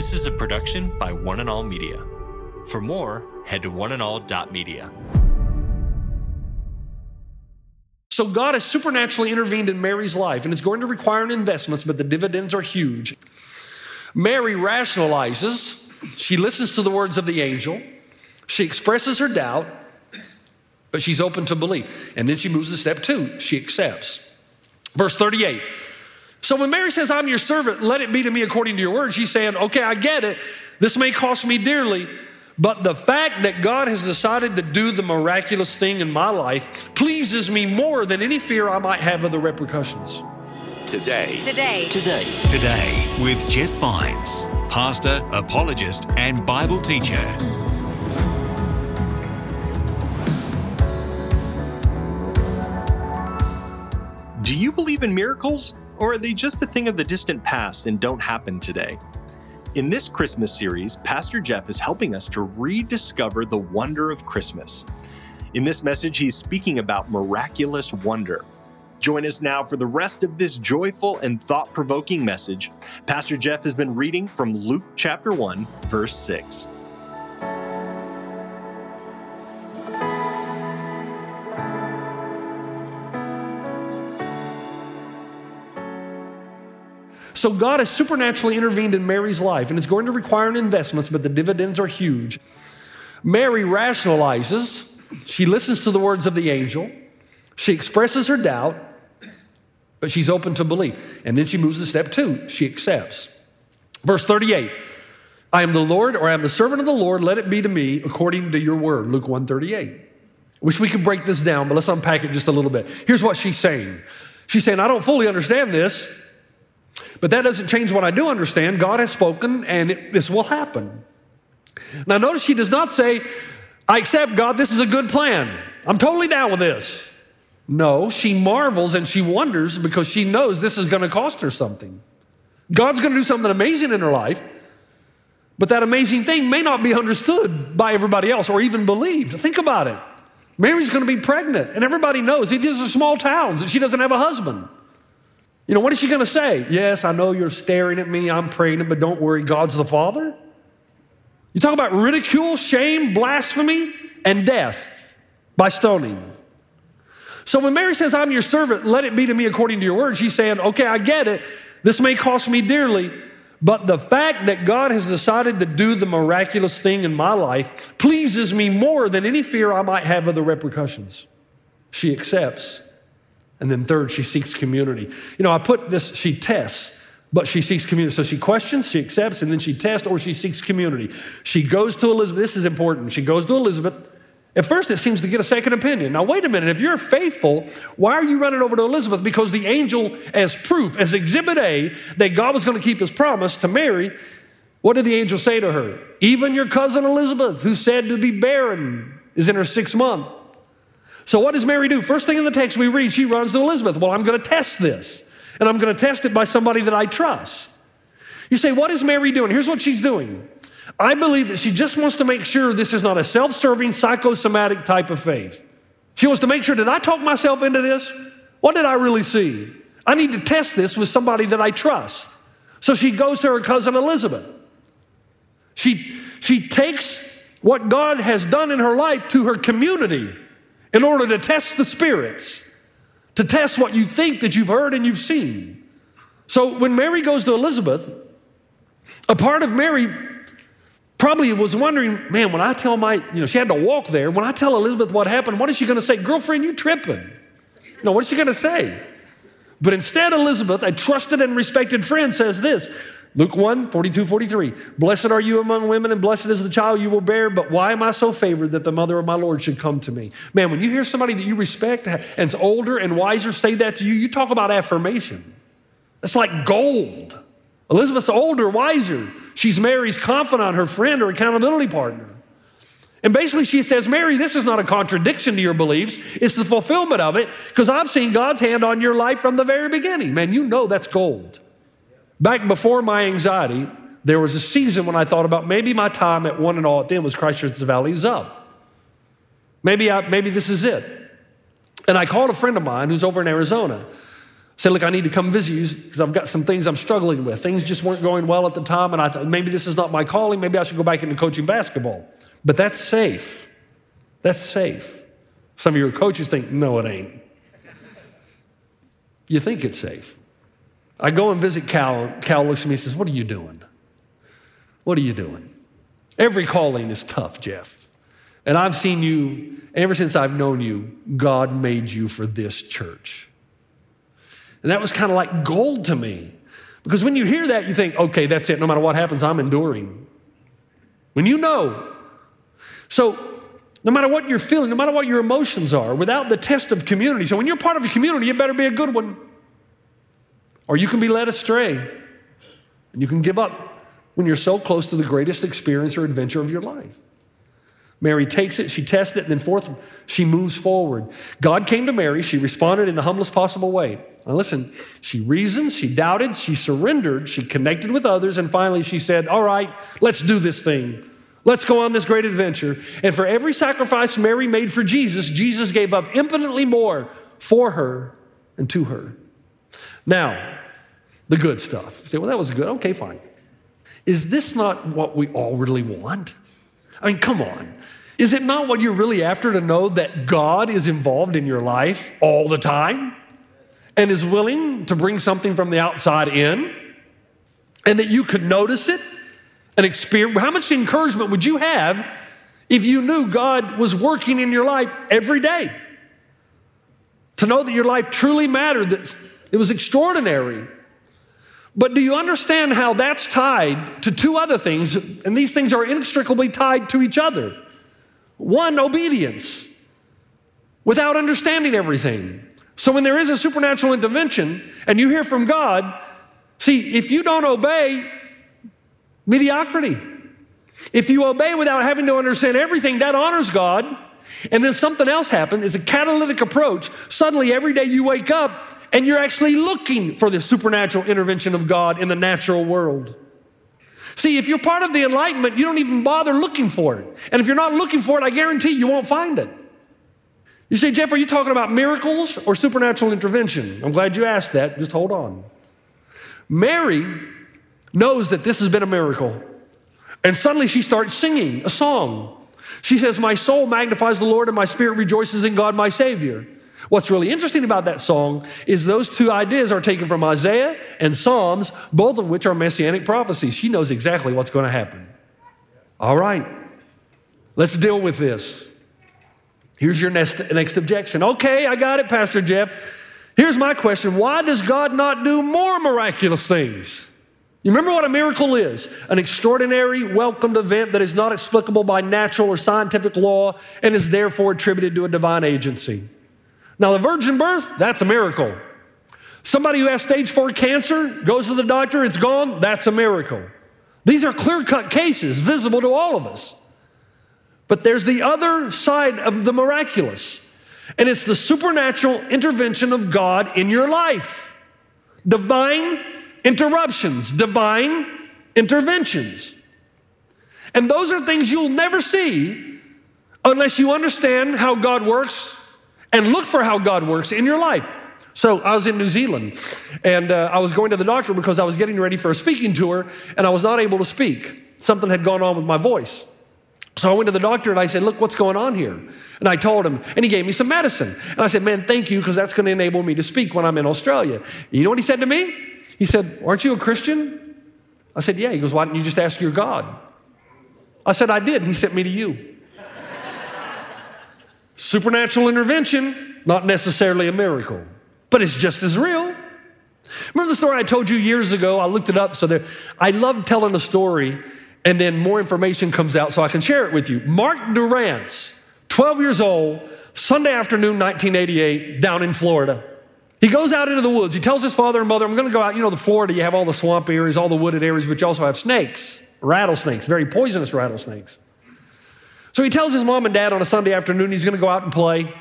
This is a production by One and All Media. For more, head to oneandall.media. So God has supernaturally intervened in Mary's life, and it's going to require an investments, but the dividends are huge. Mary rationalizes, she listens to the words of the angel, she expresses her doubt, but she's open to believe. And then she moves to step two, she accepts. Verse 38. So when Mary says, I'm your servant, let it be to me according to your word, she's saying, okay, I get it. This may cost me dearly, but the fact that God has decided to do the miraculous thing in my life pleases me more than any fear I might have of the repercussions. Today. Today. Today. Today with Jeff Vines, pastor, apologist, and Bible teacher. Do you believe in miracles, or are they just a thing of the distant past and don't happen today? In this Christmas series, Pastor Jeff is helping us to rediscover the wonder of Christmas. In this message, he's speaking about miraculous wonder. Join us now for the rest of this joyful and thought provoking message. Pastor Jeff has been reading from Luke chapter 1, verse 6. So God has supernaturally intervened in Mary's life, and it's going to require an investment, but the dividends are huge. Mary rationalizes, she listens to the words of the angel, she expresses her doubt, but she's open to believe. And then she moves to step two, she accepts. Verse 38. I am the Lord, or I am the servant of the Lord, let it be to me according to your word. Luke 138. Wish we could break this down, but let's unpack it just a little bit. Here's what she's saying. She's saying, I don't fully understand this, but that doesn't change what I do understand. God has spoken, and it, this will happen. Now, notice she does not say, I accept God, this is a good plan. I'm totally down with this. No, she marvels and she wonders because she knows this is going to cost her something. God's going to do something amazing in her life, but that amazing thing may not be understood by everybody else or even believed. Think about it. Mary's going to be pregnant, and everybody knows these are small towns and she doesn't have a husband. You know, what is she going to say? Yes, I know you're staring at me, I'm praying, but don't worry, God's the Father. You talk about ridicule, shame, blasphemy, and death by stoning. So when Mary says, I'm your servant, let it be to me according to your word, she's saying, okay, I get it. This may cost me dearly, but the fact that God has decided to do the miraculous thing in my life pleases me more than any fear I might have of the repercussions. She accepts. And then third, she seeks community. You know, I put this, she tests, but she seeks community. So she questions, she accepts, and then she tests or she seeks community. She goes to Elizabeth. This is important. She goes to Elizabeth. At first, it seems to get a second opinion. Now, wait a minute. If you're faithful, why are you running over to Elizabeth? Because the angel, as proof, as exhibit A, that God was going to keep his promise to Mary, what did the angel say to her? Even your cousin Elizabeth, who's said to be barren, is in her sixth month. So, what does Mary do? First thing in the text we read, she runs to Elizabeth. Well, I'm going to test this, and I'm going to test it by somebody that I trust. You say, What is Mary doing? Here's what she's doing. I believe that she just wants to make sure this is not a self serving, psychosomatic type of faith. She wants to make sure, did I talk myself into this? What did I really see? I need to test this with somebody that I trust. So she goes to her cousin Elizabeth. She, she takes what God has done in her life to her community in order to test the spirits, to test what you think that you've heard and you've seen. So when Mary goes to Elizabeth, a part of Mary probably was wondering, man, when I tell my, you know, she had to walk there. When I tell Elizabeth what happened, what is she going to say? Girlfriend, you tripping. No, what is she going to say? But instead, Elizabeth, a trusted and respected friend, says this Luke 1 42, 43. Blessed are you among women, and blessed is the child you will bear. But why am I so favored that the mother of my Lord should come to me? Man, when you hear somebody that you respect and is older and wiser say that to you, you talk about affirmation. It's like gold. Elizabeth's older, wiser. She's Mary's confidant, her friend, her accountability partner. And basically, she says, Mary, this is not a contradiction to your beliefs. It's the fulfillment of it because I've seen God's hand on your life from the very beginning. Man, you know that's gold. Back before my anxiety, there was a season when I thought about maybe my time at one and all at the end was Christchurch the Valley is up. Maybe, I, maybe this is it. And I called a friend of mine who's over in Arizona. Said, look, I need to come visit you because I've got some things I'm struggling with. Things just weren't going well at the time, and I thought maybe this is not my calling. Maybe I should go back into coaching basketball. But that's safe. That's safe. Some of your coaches think, no, it ain't. You think it's safe. I go and visit Cal. Cal looks at me and says, What are you doing? What are you doing? Every calling is tough, Jeff. And I've seen you, ever since I've known you, God made you for this church. And that was kind of like gold to me. Because when you hear that, you think, okay, that's it. No matter what happens, I'm enduring. When you know. So, no matter what you're feeling, no matter what your emotions are, without the test of community. So, when you're part of a community, you better be a good one. Or you can be led astray. And you can give up when you're so close to the greatest experience or adventure of your life. Mary takes it, she tests it, and then forth she moves forward. God came to Mary, she responded in the humblest possible way. Now listen, she reasoned, she doubted, she surrendered, she connected with others, and finally she said, All right, let's do this thing. Let's go on this great adventure. And for every sacrifice Mary made for Jesus, Jesus gave up infinitely more for her and to her. Now, the good stuff. You say, well, that was good. Okay, fine. Is this not what we all really want? I mean, come on. Is it not what you're really after to know that God is involved in your life all the time and is willing to bring something from the outside in and that you could notice it and experience? How much encouragement would you have if you knew God was working in your life every day? To know that your life truly mattered, that it was extraordinary. But do you understand how that's tied to two other things? And these things are inextricably tied to each other. One, obedience, without understanding everything. So when there is a supernatural intervention and you hear from God, see, if you don't obey, mediocrity. If you obey without having to understand everything, that honors God. And then something else happened. It's a catalytic approach. Suddenly, every day you wake up and you're actually looking for the supernatural intervention of God in the natural world. See, if you're part of the enlightenment, you don't even bother looking for it. And if you're not looking for it, I guarantee you won't find it. You say, Jeff, are you talking about miracles or supernatural intervention? I'm glad you asked that. Just hold on. Mary knows that this has been a miracle. And suddenly she starts singing a song. She says, My soul magnifies the Lord, and my spirit rejoices in God, my Savior. What's really interesting about that song is those two ideas are taken from Isaiah and Psalms, both of which are messianic prophecies. She knows exactly what's going to happen. All right, let's deal with this. Here's your next, next objection. Okay, I got it, Pastor Jeff. Here's my question Why does God not do more miraculous things? You remember what a miracle is an extraordinary, welcomed event that is not explicable by natural or scientific law and is therefore attributed to a divine agency. Now, the virgin birth, that's a miracle. Somebody who has stage four cancer goes to the doctor, it's gone, that's a miracle. These are clear cut cases, visible to all of us. But there's the other side of the miraculous, and it's the supernatural intervention of God in your life. Divine interruptions, divine interventions. And those are things you'll never see unless you understand how God works and look for how God works in your life. So I was in New Zealand and uh, I was going to the doctor because I was getting ready for a speaking tour and I was not able to speak. Something had gone on with my voice. So I went to the doctor and I said, Look, what's going on here? And I told him, and he gave me some medicine. And I said, Man, thank you, because that's going to enable me to speak when I'm in Australia. You know what he said to me? He said, Aren't you a Christian? I said, Yeah. He goes, Why didn't you just ask your God? I said, I did. And he sent me to you. Supernatural intervention, not necessarily a miracle, but it's just as real. Remember the story I told you years ago? I looked it up. So there, I love telling a story, and then more information comes out so I can share it with you. Mark Durrance, 12 years old, Sunday afternoon, 1988, down in Florida. He goes out into the woods. He tells his father and mother, I'm going to go out. You know, the Florida, you have all the swamp areas, all the wooded areas, but you also have snakes, rattlesnakes, very poisonous rattlesnakes. So he tells his mom and dad on a Sunday afternoon he's going to go out and play.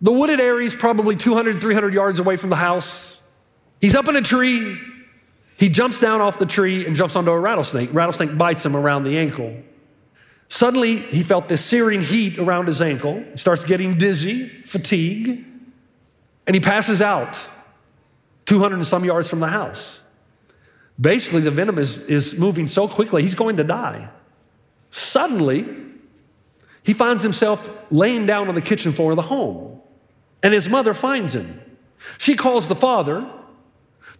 The wooded area is probably 200, 300 yards away from the house. He's up in a tree. He jumps down off the tree and jumps onto a rattlesnake. Rattlesnake bites him around the ankle. Suddenly, he felt this searing heat around his ankle. He starts getting dizzy, fatigue, and he passes out. 200 and some yards from the house. Basically, the venom is, is moving so quickly, he's going to die. Suddenly, he finds himself laying down on the kitchen floor of the home, and his mother finds him. She calls the father.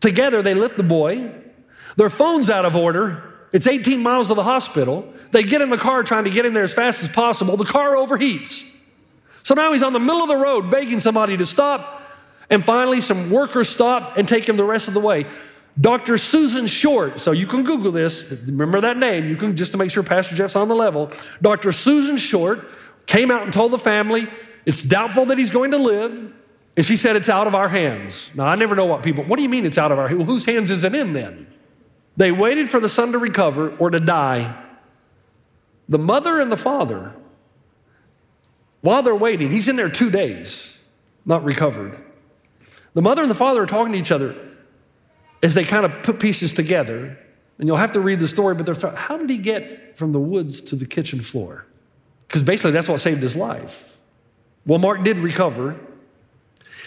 Together, they lift the boy. Their phone's out of order. It's 18 miles to the hospital. They get in the car trying to get in there as fast as possible. The car overheats. So now he's on the middle of the road begging somebody to stop. And finally, some workers stop and take him the rest of the way. Dr. Susan Short, so you can Google this, remember that name, you can just to make sure Pastor Jeff's on the level. Dr. Susan Short came out and told the family, it's doubtful that he's going to live. And she said, it's out of our hands. Now, I never know what people, what do you mean it's out of our hands? Well, whose hands is it in then? They waited for the son to recover or to die. The mother and the father, while they're waiting, he's in there two days, not recovered. The mother and the father are talking to each other as they kind of put pieces together. And you'll have to read the story, but they're thinking, how did he get from the woods to the kitchen floor? Because basically that's what saved his life. Well, Mark did recover.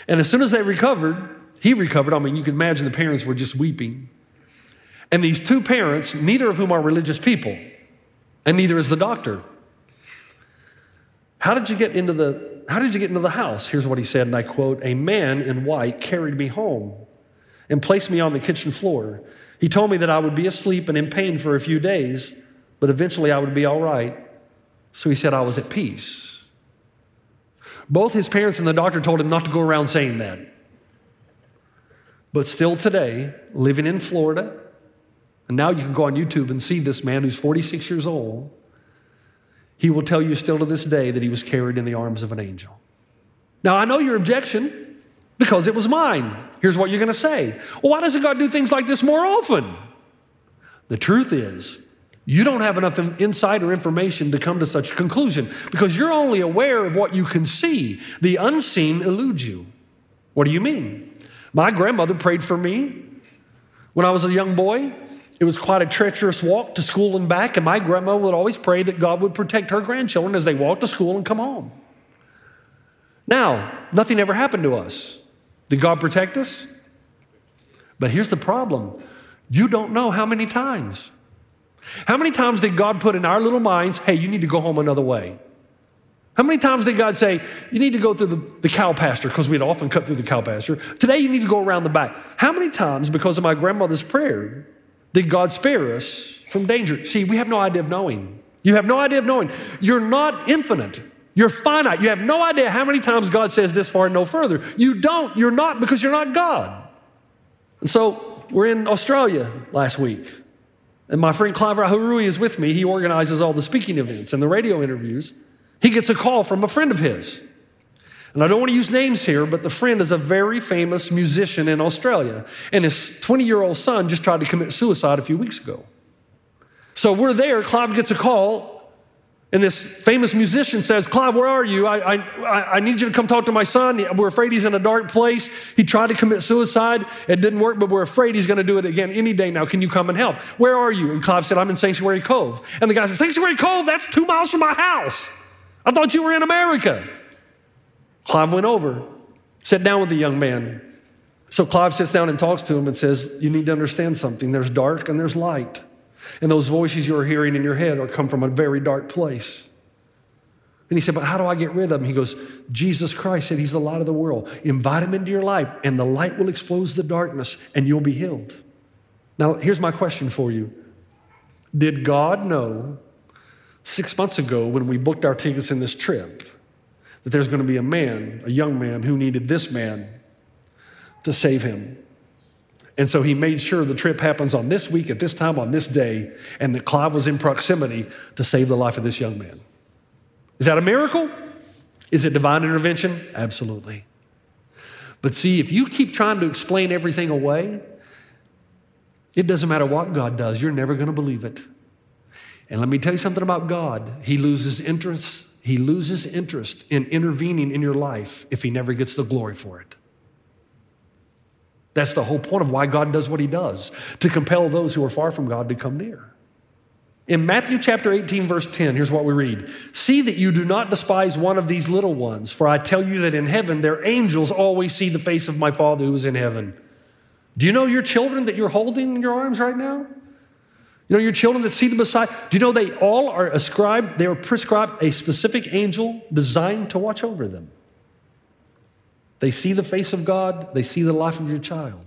And as soon as they recovered, he recovered. I mean, you can imagine the parents were just weeping. And these two parents, neither of whom are religious people, and neither is the doctor. How did you get into the how did you get into the house? Here's what he said, and I quote, a man in white carried me home and placed me on the kitchen floor. He told me that I would be asleep and in pain for a few days, but eventually I would be all right. So he said I was at peace. Both his parents and the doctor told him not to go around saying that. But still today, living in Florida, and now you can go on YouTube and see this man who's 46 years old. He will tell you still to this day that he was carried in the arms of an angel. Now, I know your objection because it was mine. Here's what you're going to say Well, why doesn't God do things like this more often? The truth is, you don't have enough insight or information to come to such a conclusion because you're only aware of what you can see. The unseen eludes you. What do you mean? My grandmother prayed for me when I was a young boy. It was quite a treacherous walk to school and back, and my grandma would always pray that God would protect her grandchildren as they walked to school and come home. Now, nothing ever happened to us. Did God protect us? But here's the problem you don't know how many times. How many times did God put in our little minds, hey, you need to go home another way? How many times did God say, you need to go through the, the cow pasture, because we'd often cut through the cow pasture. Today you need to go around the back. How many times, because of my grandmother's prayer, did God spare us from danger? See, we have no idea of knowing. You have no idea of knowing. You're not infinite. You're finite. You have no idea how many times God says this far and no further. You don't. You're not because you're not God. And so we're in Australia last week. And my friend Clive Rahurui is with me. He organizes all the speaking events and the radio interviews. He gets a call from a friend of his. And I don't want to use names here, but the friend is a very famous musician in Australia. And his 20 year old son just tried to commit suicide a few weeks ago. So we're there. Clive gets a call, and this famous musician says, Clive, where are you? I, I, I need you to come talk to my son. We're afraid he's in a dark place. He tried to commit suicide. It didn't work, but we're afraid he's going to do it again any day now. Can you come and help? Where are you? And Clive said, I'm in Sanctuary Cove. And the guy said, Sanctuary Cove? That's two miles from my house. I thought you were in America. Clive went over, sat down with the young man. So Clive sits down and talks to him and says, You need to understand something. There's dark and there's light. And those voices you're hearing in your head are come from a very dark place. And he said, But how do I get rid of them? He goes, Jesus Christ said he's the light of the world. Invite him into your life, and the light will expose the darkness, and you'll be healed. Now, here's my question for you Did God know six months ago when we booked our tickets in this trip that there's going to be a man, a young man, who needed this man to save him. And so he made sure the trip happens on this week, at this time, on this day, and that Clive was in proximity to save the life of this young man. Is that a miracle? Is it divine intervention? Absolutely. But see, if you keep trying to explain everything away, it doesn't matter what God does, you're never going to believe it. And let me tell you something about God. He loses interest he loses interest in intervening in your life if he never gets the glory for it. That's the whole point of why God does what he does to compel those who are far from God to come near. In Matthew chapter 18, verse 10, here's what we read See that you do not despise one of these little ones, for I tell you that in heaven their angels always see the face of my Father who is in heaven. Do you know your children that you're holding in your arms right now? You know your children that see the Messiah? Do you know they all are ascribed, they are prescribed a specific angel designed to watch over them? They see the face of God, they see the life of your child.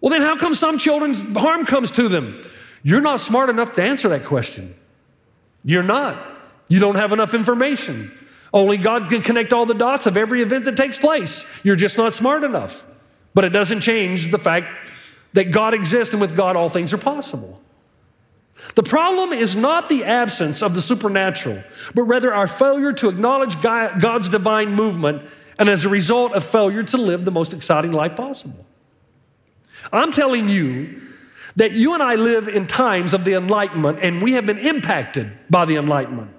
Well, then how come some children's harm comes to them? You're not smart enough to answer that question. You're not. You don't have enough information. Only God can connect all the dots of every event that takes place. You're just not smart enough. But it doesn't change the fact that God exists and with God all things are possible. The problem is not the absence of the supernatural, but rather our failure to acknowledge God's divine movement and as a result, a failure to live the most exciting life possible. I'm telling you that you and I live in times of the Enlightenment and we have been impacted by the Enlightenment.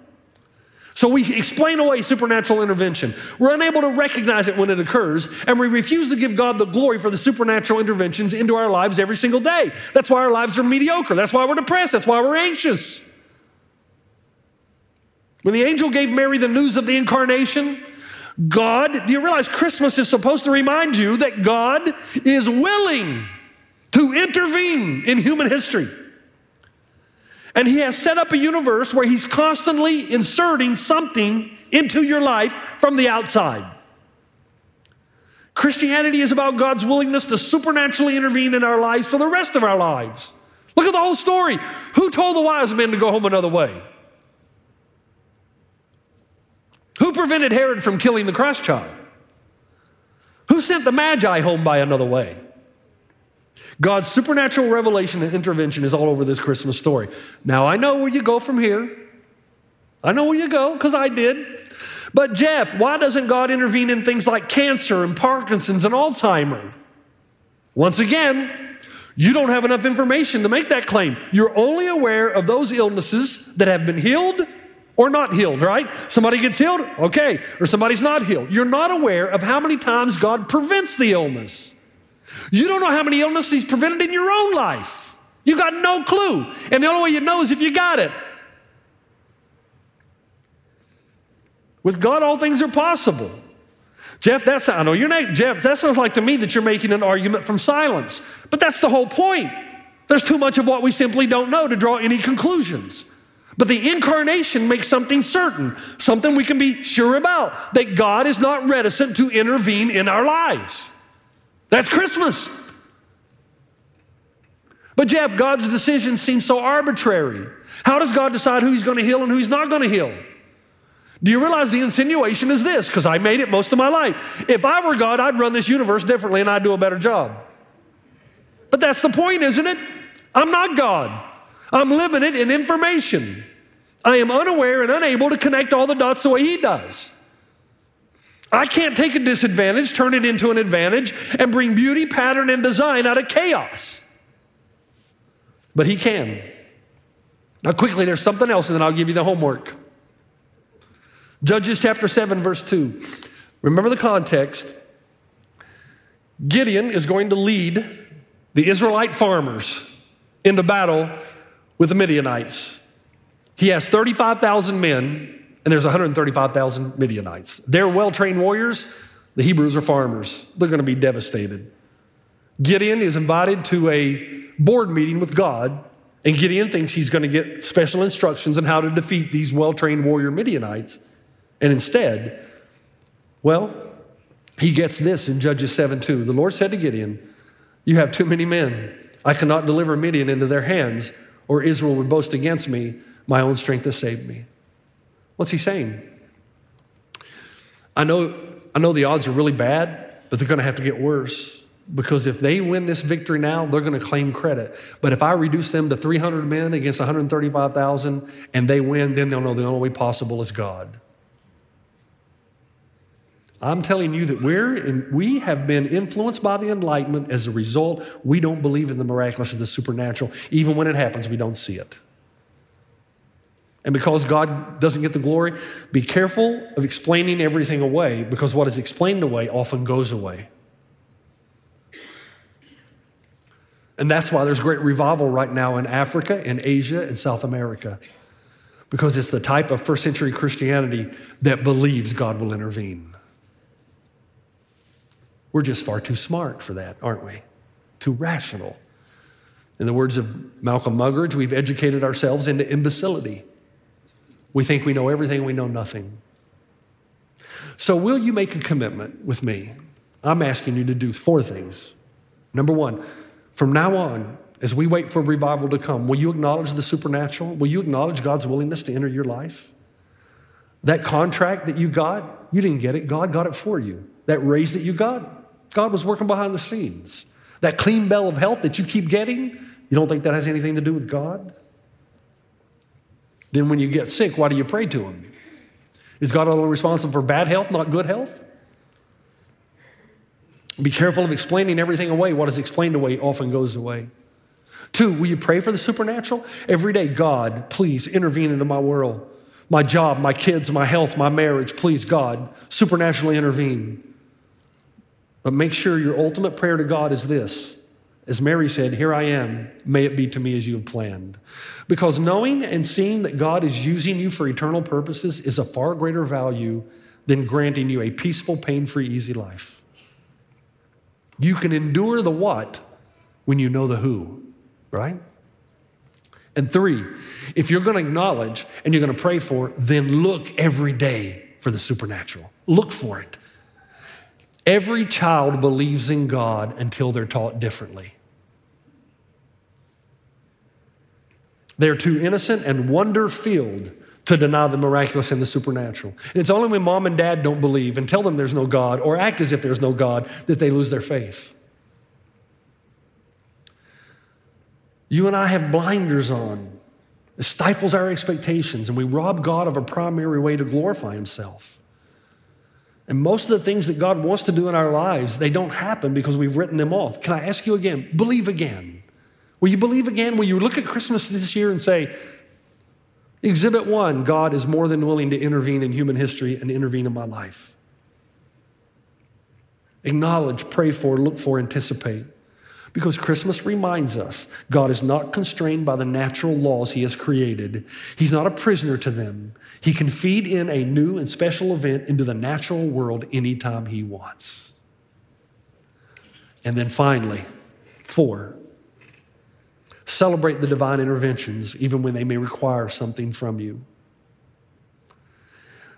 So we explain away supernatural intervention. We're unable to recognize it when it occurs, and we refuse to give God the glory for the supernatural interventions into our lives every single day. That's why our lives are mediocre. That's why we're depressed. That's why we're anxious. When the angel gave Mary the news of the incarnation, God, do you realize Christmas is supposed to remind you that God is willing to intervene in human history? And he has set up a universe where he's constantly inserting something into your life from the outside. Christianity is about God's willingness to supernaturally intervene in our lives for the rest of our lives. Look at the whole story. Who told the wise men to go home another way? Who prevented Herod from killing the Christ child? Who sent the Magi home by another way? God's supernatural revelation and intervention is all over this Christmas story. Now, I know where you go from here. I know where you go because I did. But, Jeff, why doesn't God intervene in things like cancer and Parkinson's and Alzheimer? Once again, you don't have enough information to make that claim. You're only aware of those illnesses that have been healed or not healed, right? Somebody gets healed, okay, or somebody's not healed. You're not aware of how many times God prevents the illness. You don't know how many illnesses He's prevented in your own life. You got no clue. And the only way you know is if you got it. With God, all things are possible. Jeff, that's I know you're not Jeff. That sounds like to me that you're making an argument from silence. But that's the whole point. There's too much of what we simply don't know to draw any conclusions. But the incarnation makes something certain, something we can be sure about that God is not reticent to intervene in our lives. That's Christmas. But Jeff, God's decision seems so arbitrary. How does God decide who He's going to heal and who He's not going to heal? Do you realize the insinuation is this? Because I made it most of my life. If I were God, I'd run this universe differently and I'd do a better job. But that's the point, isn't it? I'm not God. I'm limited in information. I am unaware and unable to connect all the dots the way He does. I can't take a disadvantage, turn it into an advantage, and bring beauty, pattern, and design out of chaos. But he can. Now, quickly, there's something else, and then I'll give you the homework. Judges chapter 7, verse 2. Remember the context. Gideon is going to lead the Israelite farmers into battle with the Midianites. He has 35,000 men and there's 135,000 Midianites. They're well trained warriors. The Hebrews are farmers. They're going to be devastated. Gideon is invited to a board meeting with God, and Gideon thinks he's going to get special instructions on how to defeat these well trained warrior Midianites. And instead, well, he gets this in Judges 7 2. The Lord said to Gideon, You have too many men. I cannot deliver Midian into their hands, or Israel would boast against me. My own strength has saved me. What's he saying? I know, I know the odds are really bad, but they're going to have to get worse because if they win this victory now, they're going to claim credit. But if I reduce them to 300 men against 135,000 and they win, then they'll know the only way possible is God. I'm telling you that we're in, we have been influenced by the Enlightenment. As a result, we don't believe in the miraculous or the supernatural. Even when it happens, we don't see it. And because God doesn't get the glory, be careful of explaining everything away because what is explained away often goes away. And that's why there's great revival right now in Africa, in Asia, and South America. Because it's the type of first century Christianity that believes God will intervene. We're just far too smart for that, aren't we? Too rational. In the words of Malcolm Muggeridge, we've educated ourselves into imbecility. We think we know everything, we know nothing. So, will you make a commitment with me? I'm asking you to do four things. Number one, from now on, as we wait for revival to come, will you acknowledge the supernatural? Will you acknowledge God's willingness to enter your life? That contract that you got, you didn't get it, God got it for you. That raise that you got, God was working behind the scenes. That clean bill of health that you keep getting, you don't think that has anything to do with God? Then when you get sick, why do you pray to Him? Is God only responsible for bad health, not good health? Be careful of explaining everything away. What is explained away often goes away. Two, will you pray for the supernatural? Every day, God, please intervene into my world, my job, my kids, my health, my marriage. Please, God, supernaturally intervene. But make sure your ultimate prayer to God is this. As Mary said, Here I am, may it be to me as you have planned. Because knowing and seeing that God is using you for eternal purposes is a far greater value than granting you a peaceful, pain free, easy life. You can endure the what when you know the who, right? And three, if you're going to acknowledge and you're going to pray for, then look every day for the supernatural. Look for it. Every child believes in God until they're taught differently. They're too innocent and wonder filled to deny the miraculous and the supernatural. And it's only when mom and dad don't believe and tell them there's no God or act as if there's no God that they lose their faith. You and I have blinders on. It stifles our expectations, and we rob God of a primary way to glorify Himself. And most of the things that God wants to do in our lives, they don't happen because we've written them off. Can I ask you again? Believe again. Will you believe again? Will you look at Christmas this year and say, Exhibit one God is more than willing to intervene in human history and intervene in my life? Acknowledge, pray for, look for, anticipate. Because Christmas reminds us God is not constrained by the natural laws He has created. He's not a prisoner to them. He can feed in a new and special event into the natural world anytime He wants. And then finally, four, celebrate the divine interventions even when they may require something from you.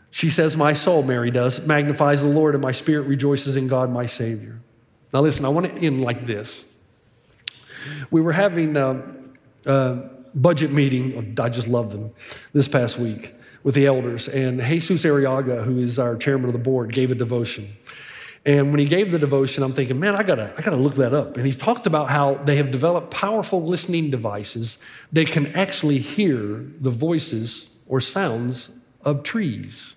She says, My soul, Mary does, magnifies the Lord, and my spirit rejoices in God, my Savior. Now, listen, I want to end like this. We were having a, a budget meeting, I just love them, this past week with the elders. And Jesus Arriaga, who is our chairman of the board, gave a devotion. And when he gave the devotion, I'm thinking, man, I gotta, I gotta look that up. And he's talked about how they have developed powerful listening devices that can actually hear the voices or sounds of trees.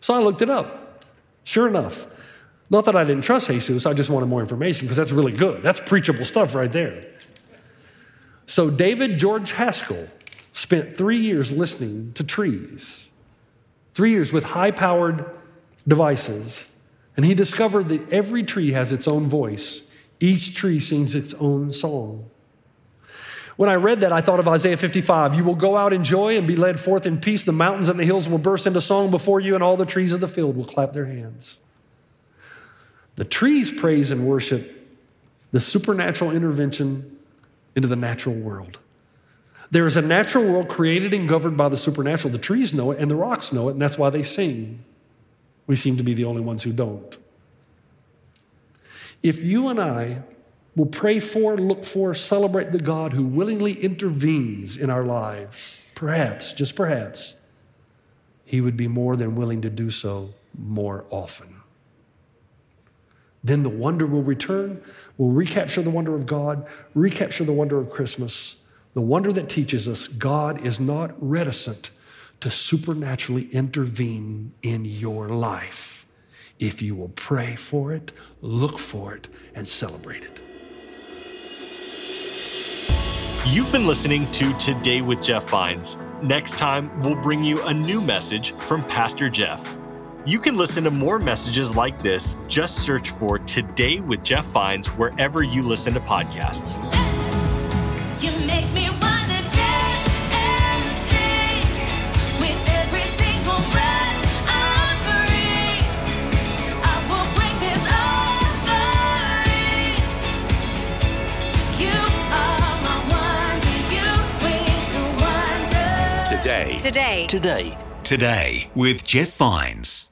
So I looked it up. Sure enough, not that I didn't trust Jesus, I just wanted more information because that's really good. That's preachable stuff right there. So, David George Haskell spent three years listening to trees, three years with high powered devices. And he discovered that every tree has its own voice, each tree sings its own song. When I read that, I thought of Isaiah 55. You will go out in joy and be led forth in peace. The mountains and the hills will burst into song before you, and all the trees of the field will clap their hands. The trees praise and worship the supernatural intervention into the natural world. There is a natural world created and governed by the supernatural. The trees know it and the rocks know it, and that's why they sing. We seem to be the only ones who don't. If you and I will pray for, look for, celebrate the God who willingly intervenes in our lives, perhaps, just perhaps, he would be more than willing to do so more often. Then the wonder will return. We'll recapture the wonder of God, recapture the wonder of Christmas, the wonder that teaches us God is not reticent to supernaturally intervene in your life if you will pray for it, look for it, and celebrate it. You've been listening to Today with Jeff Vines. Next time, we'll bring you a new message from Pastor Jeff. You can listen to more messages like this. Just search for Today with Jeff Vines wherever you listen to podcasts. Today. Today. Today. Today with Jeff Vines.